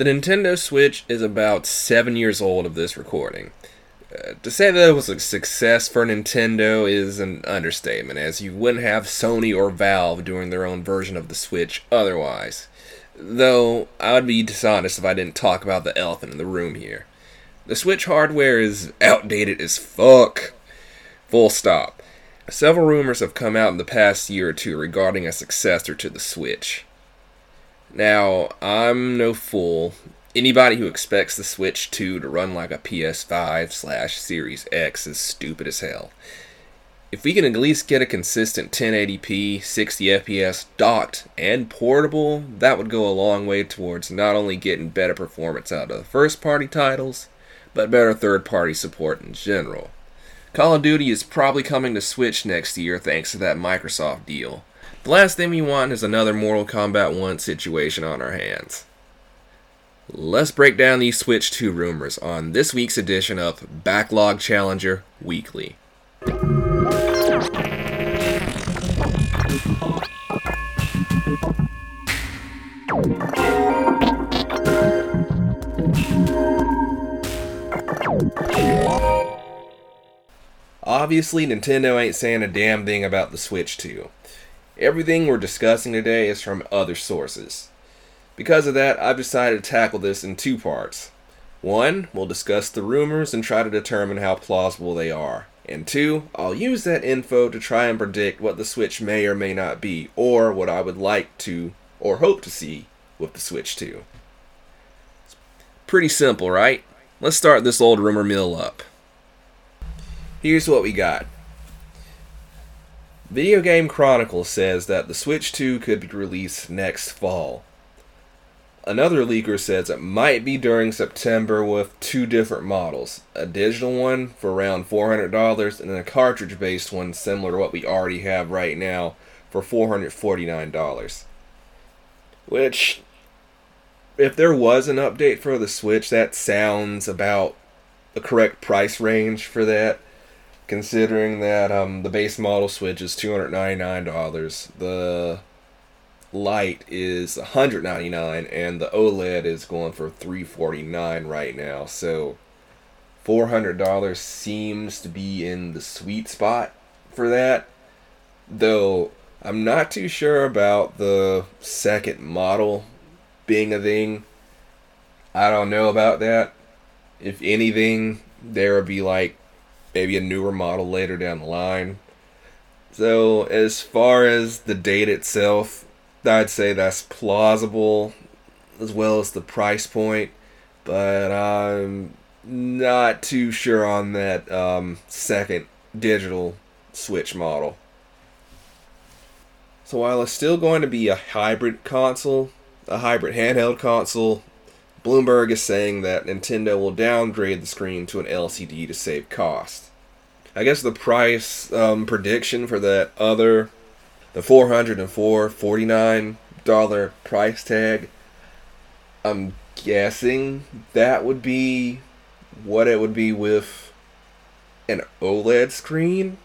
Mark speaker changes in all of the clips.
Speaker 1: The Nintendo Switch is about seven years old of this recording. Uh, to say that it was a success for Nintendo is an understatement, as you wouldn't have Sony or Valve doing their own version of the Switch otherwise. Though, I would be dishonest if I didn't talk about the elephant in the room here. The Switch hardware is outdated as fuck. Full stop. Several rumors have come out in the past year or two regarding a successor to the Switch. Now, I'm no fool. Anybody who expects the Switch 2 to run like a PS5 slash Series X is stupid as hell. If we can at least get a consistent 1080p, 60 FPS docked and portable, that would go a long way towards not only getting better performance out of the first party titles, but better third party support in general. Call of Duty is probably coming to Switch next year thanks to that Microsoft deal. The last thing we want is another Mortal Kombat 1 situation on our hands. Let's break down these Switch 2 rumors on this week's edition of Backlog Challenger Weekly. Obviously, Nintendo ain't saying a damn thing about the Switch 2. Everything we're discussing today is from other sources. Because of that, I've decided to tackle this in two parts. One, we'll discuss the rumors and try to determine how plausible they are. And two, I'll use that info to try and predict what the Switch may or may not be, or what I would like to or hope to see with the Switch 2. Pretty simple, right? Let's start this old rumor mill up. Here's what we got. Video Game Chronicle says that the Switch 2 could be released next fall. Another leaker says it might be during September with two different models a digital one for around $400 and then a cartridge based one similar to what we already have right now for $449. Which, if there was an update for the Switch, that sounds about the correct price range for that. Considering that um, the base model Switch is $299, the Lite is 199 and the OLED is going for 349 right now. So $400 seems to be in the sweet spot for that. Though I'm not too sure about the second model being a thing. I don't know about that. If anything, there would be like maybe a newer model later down the line. So, as far as the date itself, I'd say that's plausible as well as the price point, but I'm not too sure on that um, second digital Switch model. So while it's still going to be a hybrid console, a hybrid handheld console, Bloomberg is saying that Nintendo will downgrade the screen to an LCD to save cost. I guess the price um, prediction for that other the 404 49 dollar price tag i'm guessing that would be what it would be with an oled screen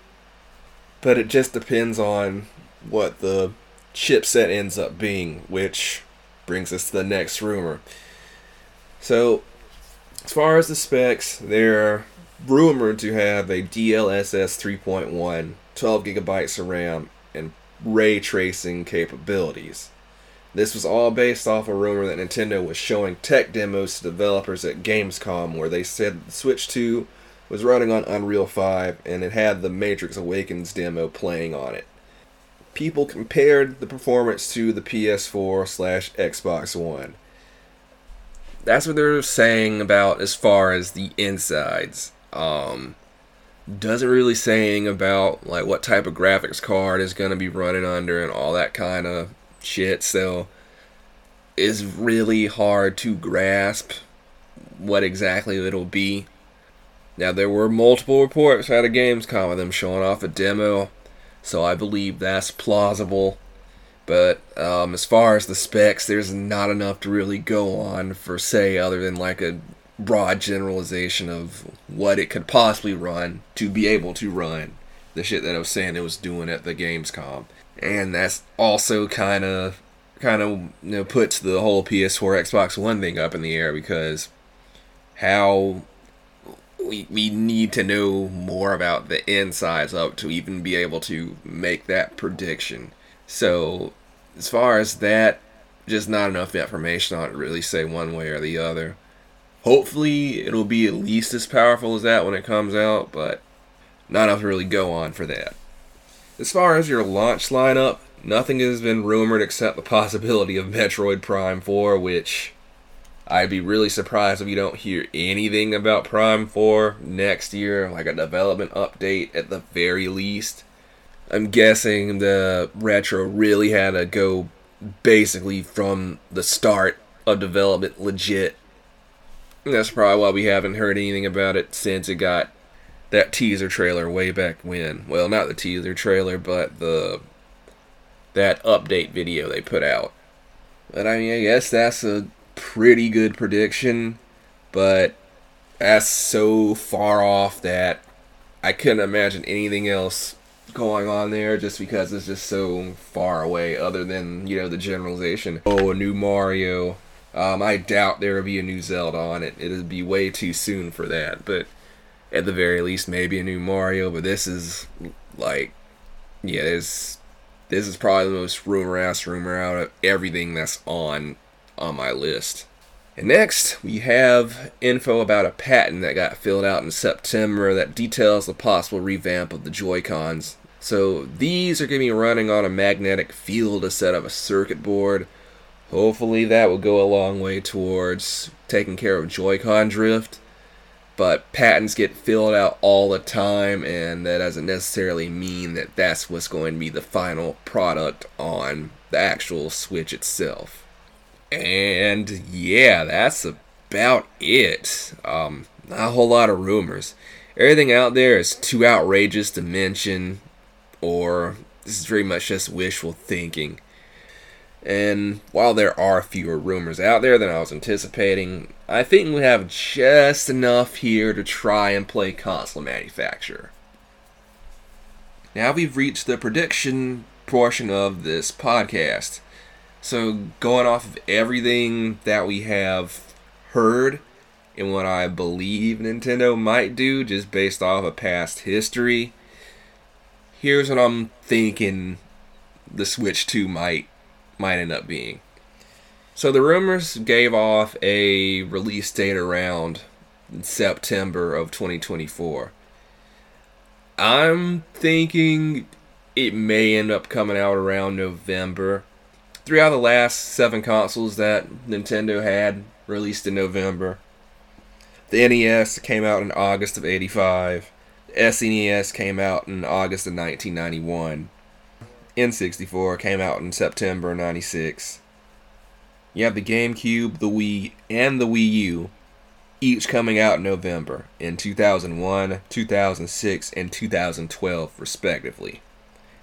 Speaker 1: but it just depends on what the chipset ends up being which brings us to the next rumor so as far as the specs they're rumored to have a DLSS 3.1 12 gigabytes of RAM and ray tracing capabilities. This was all based off a rumor that Nintendo was showing tech demos to developers at Gamescom where they said the Switch 2 was running on Unreal 5 and it had the Matrix Awakens demo playing on it. People compared the performance to the PS4 slash Xbox One. That's what they're saying about as far as the insides. Um, doesn't really say anything about like what type of graphics card is going to be running under and all that kind of shit. So it's really hard to grasp what exactly it'll be. Now there were multiple reports out of Gamescom of them showing off a demo, so I believe that's plausible. But um, as far as the specs, there's not enough to really go on for say other than like a broad generalization of what it could possibly run to be able to run the shit that I was saying it was doing at the Gamescom. And that's also kind of kind of you know puts the whole PS4 Xbox One thing up in the air because how we we need to know more about the insides up to even be able to make that prediction. So as far as that, just not enough information on it to really say one way or the other. Hopefully it'll be at least as powerful as that when it comes out, but not enough to really go on for that. As far as your launch lineup, nothing has been rumored except the possibility of Metroid Prime 4, which I'd be really surprised if you don't hear anything about Prime 4 next year, like a development update at the very least. I'm guessing the Retro really had to go basically from the start of development legit. And that's probably why we haven't heard anything about it since it got that teaser trailer way back when. Well, not the teaser trailer, but the that update video they put out. But I mean, I guess that's a pretty good prediction, but that's so far off that I couldn't imagine anything else going on there just because it's just so far away other than you know the generalization oh a new mario um, i doubt there will be a new zelda on it it'd be way too soon for that but at the very least maybe a new Mario, but this is like yeah, this this is probably the most rumor ass rumor out of everything that's on on my list. And next, we have info about a patent that got filled out in September that details the possible revamp of the Joy-Cons. So these are going to be running on a magnetic field instead of a circuit board. Hopefully that will go a long way towards taking care of Joy-Con drift. But patents get filled out all the time and that doesn't necessarily mean that that's what's going to be the final product on the actual switch itself. And yeah that's about it. Um, not a whole lot of rumors. Everything out there is too outrageous to mention or this is very much just wishful thinking and while there are fewer rumors out there than I was anticipating, I think we have just enough here to try and play console manufacturer. Now we've reached the prediction portion of this podcast. So, going off of everything that we have heard and what I believe Nintendo might do just based off of past history, here's what I'm thinking the Switch 2 might might end up being. So the rumors gave off a release date around September of 2024. I'm thinking it may end up coming out around November. Three out of the last seven consoles that Nintendo had released in November. The NES came out in August of 85. SNES came out in August of 1991. N64 came out in September 96. You have the GameCube, the Wii, and the Wii U, each coming out in November in 2001, 2006, and 2012, respectively.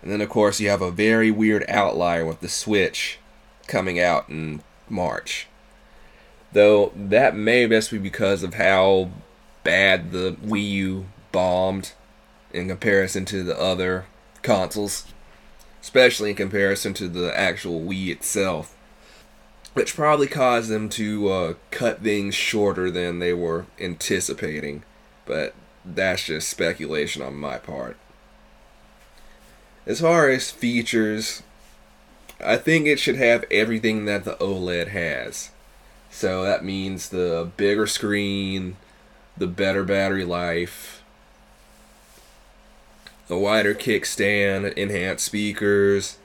Speaker 1: And then, of course, you have a very weird outlier with the Switch coming out in March. Though that may best be because of how bad the Wii U bombed in comparison to the other consoles especially in comparison to the actual Wii itself, which probably caused them to uh, cut things shorter than they were anticipating. But that's just speculation on my part. As far as features, I think it should have everything that the OLED has. So that means the bigger screen, the better battery life, the wider kickstand, enhanced speakers,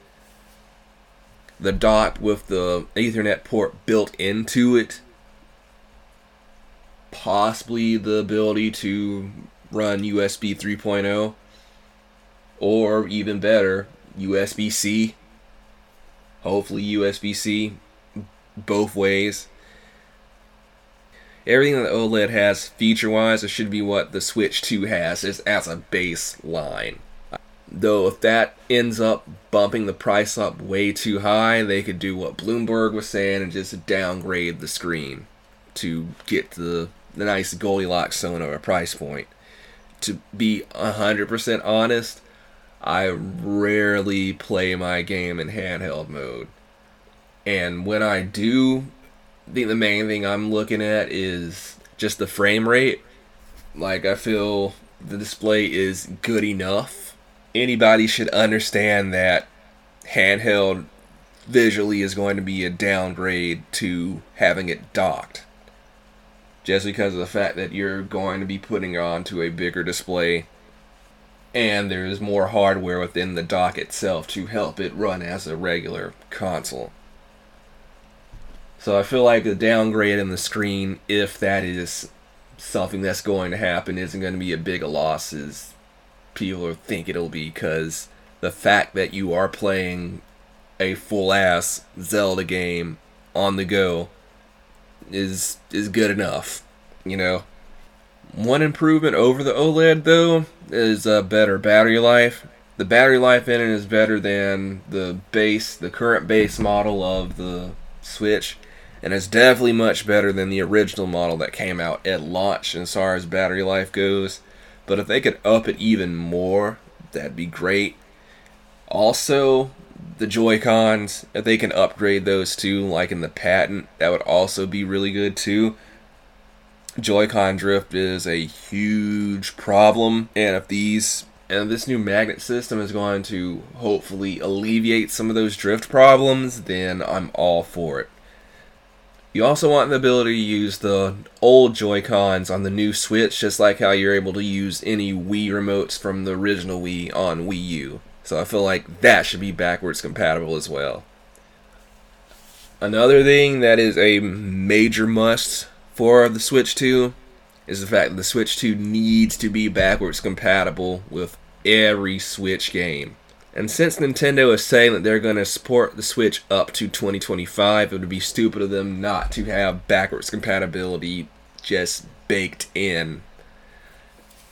Speaker 1: the dock with the Ethernet port built into it, possibly the ability to run USB 3.0, or even better, USB C. Hopefully, USB C both ways. Everything that OLED has feature wise, it should be what the Switch 2 has is as a baseline. Though if that ends up bumping the price up way too high, they could do what Bloomberg was saying and just downgrade the screen to get the, the nice Goldilocks zone of a price point. To be 100% honest, I rarely play my game in handheld mode. And when I do, I think the main thing I'm looking at is just the frame rate. Like, I feel the display is good enough. Anybody should understand that handheld visually is going to be a downgrade to having it docked. Just because of the fact that you're going to be putting it onto a bigger display and there's more hardware within the dock itself to help it run as a regular console. So I feel like the downgrade in the screen, if that is something that's going to happen, isn't going to be as big a loss as people think it'll be, because the fact that you are playing a full ass Zelda game on the go is is good enough, you know. One improvement over the OLED though is a better battery life. The battery life in it is better than the base, the current base model of the Switch, and it's definitely much better than the original model that came out at launch as far as battery life goes. But if they could up it even more, that'd be great. Also, the Joy Cons, if they can upgrade those too, like in the patent, that would also be really good too. Joy-Con drift is a huge problem, and if these and this new magnet system is going to hopefully alleviate some of those drift problems, then I'm all for it. You also want the ability to use the old Joy-Cons on the new Switch, just like how you're able to use any Wii remotes from the original Wii on Wii U. So I feel like that should be backwards compatible as well. Another thing that is a major must for the Switch 2 is the fact that the Switch 2 needs to be backwards compatible with every Switch game. And since Nintendo is saying that they're going to support the Switch up to 2025, it would be stupid of them not to have backwards compatibility just baked in.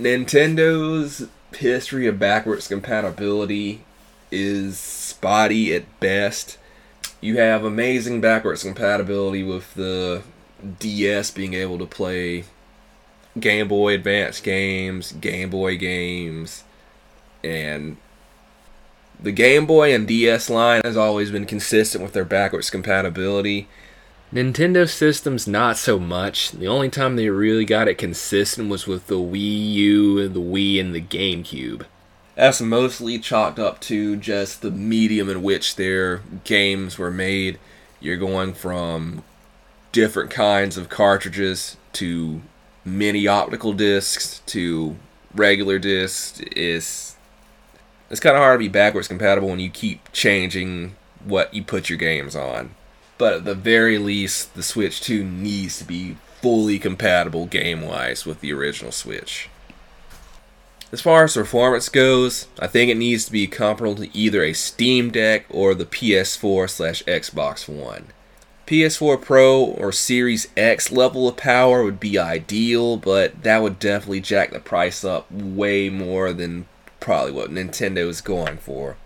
Speaker 1: Nintendo's history of backwards compatibility is spotty at best. You have amazing backwards compatibility with the DS being able to play Game Boy Advance games, Game Boy games, and the Game Boy and DS line has always been consistent with their backwards compatibility. Nintendo systems, not so much. The only time they really got it consistent was with the Wii U, and the Wii, and the GameCube. That's mostly chalked up to just the medium in which their games were made. You're going from different kinds of cartridges to mini optical discs to regular discs is it's kind of hard to be backwards compatible when you keep changing what you put your games on. But at the very least, the Switch 2 needs to be fully compatible game wise with the original Switch. As far as performance goes, I think it needs to be comparable to either a Steam Deck or the PS4 slash Xbox One. PS4 Pro or Series X level of power would be ideal, but that would definitely jack the price up way more than probably what Nintendo is going for.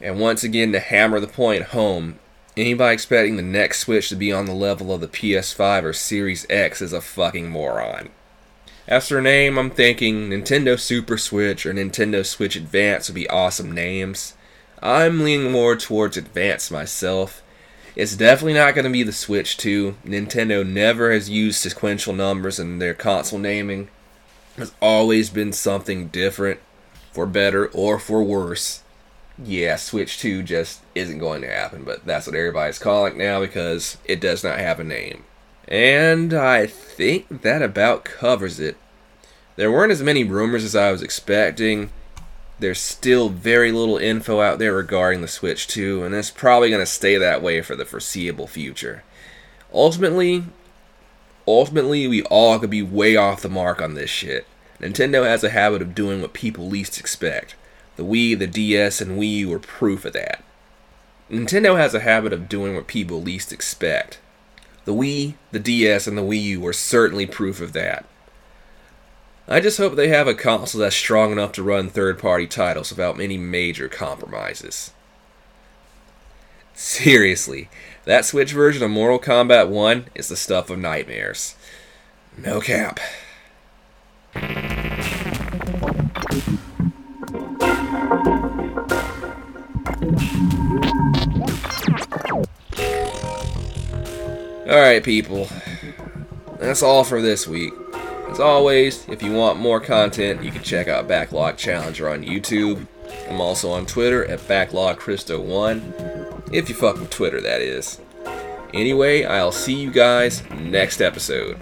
Speaker 1: And once again, to hammer the point home, anybody expecting the next Switch to be on the level of the PS5 or Series X is a fucking moron. As for name, I'm thinking Nintendo Super Switch or Nintendo Switch Advance would be awesome names. I'm leaning more towards Advance myself it's definitely not going to be the Switch 2. Nintendo never has used sequential numbers in their console naming. There's always been something different, for better or for worse. Yeah, Switch 2 just isn't going to happen, but that's what everybody's calling it now because it does not have a name. And I think that about covers it. There weren't as many rumors as I was expecting there's still very little info out there regarding the Switch 2, and it's probably going to stay that way for the foreseeable future. Ultimately, ultimately, we all could be way off the mark on this shit. Nintendo has a habit of doing what people least expect. The Wii, the DS, and Wii U are proof of that. Nintendo has a habit of doing what people least expect. The Wii, the DS, and the Wii U are certainly proof of that. I just hope they have a console that's strong enough to run third party titles without any major compromises. Seriously, that Switch version of Mortal Kombat 1 is the stuff of nightmares. No cap. Alright, people. That's all for this week. As always, if you want more content, you can check out Backlog Challenger on YouTube. I'm also on Twitter at BacklogChristo1. If you fuck with Twitter, that is. Anyway, I'll see you guys next episode.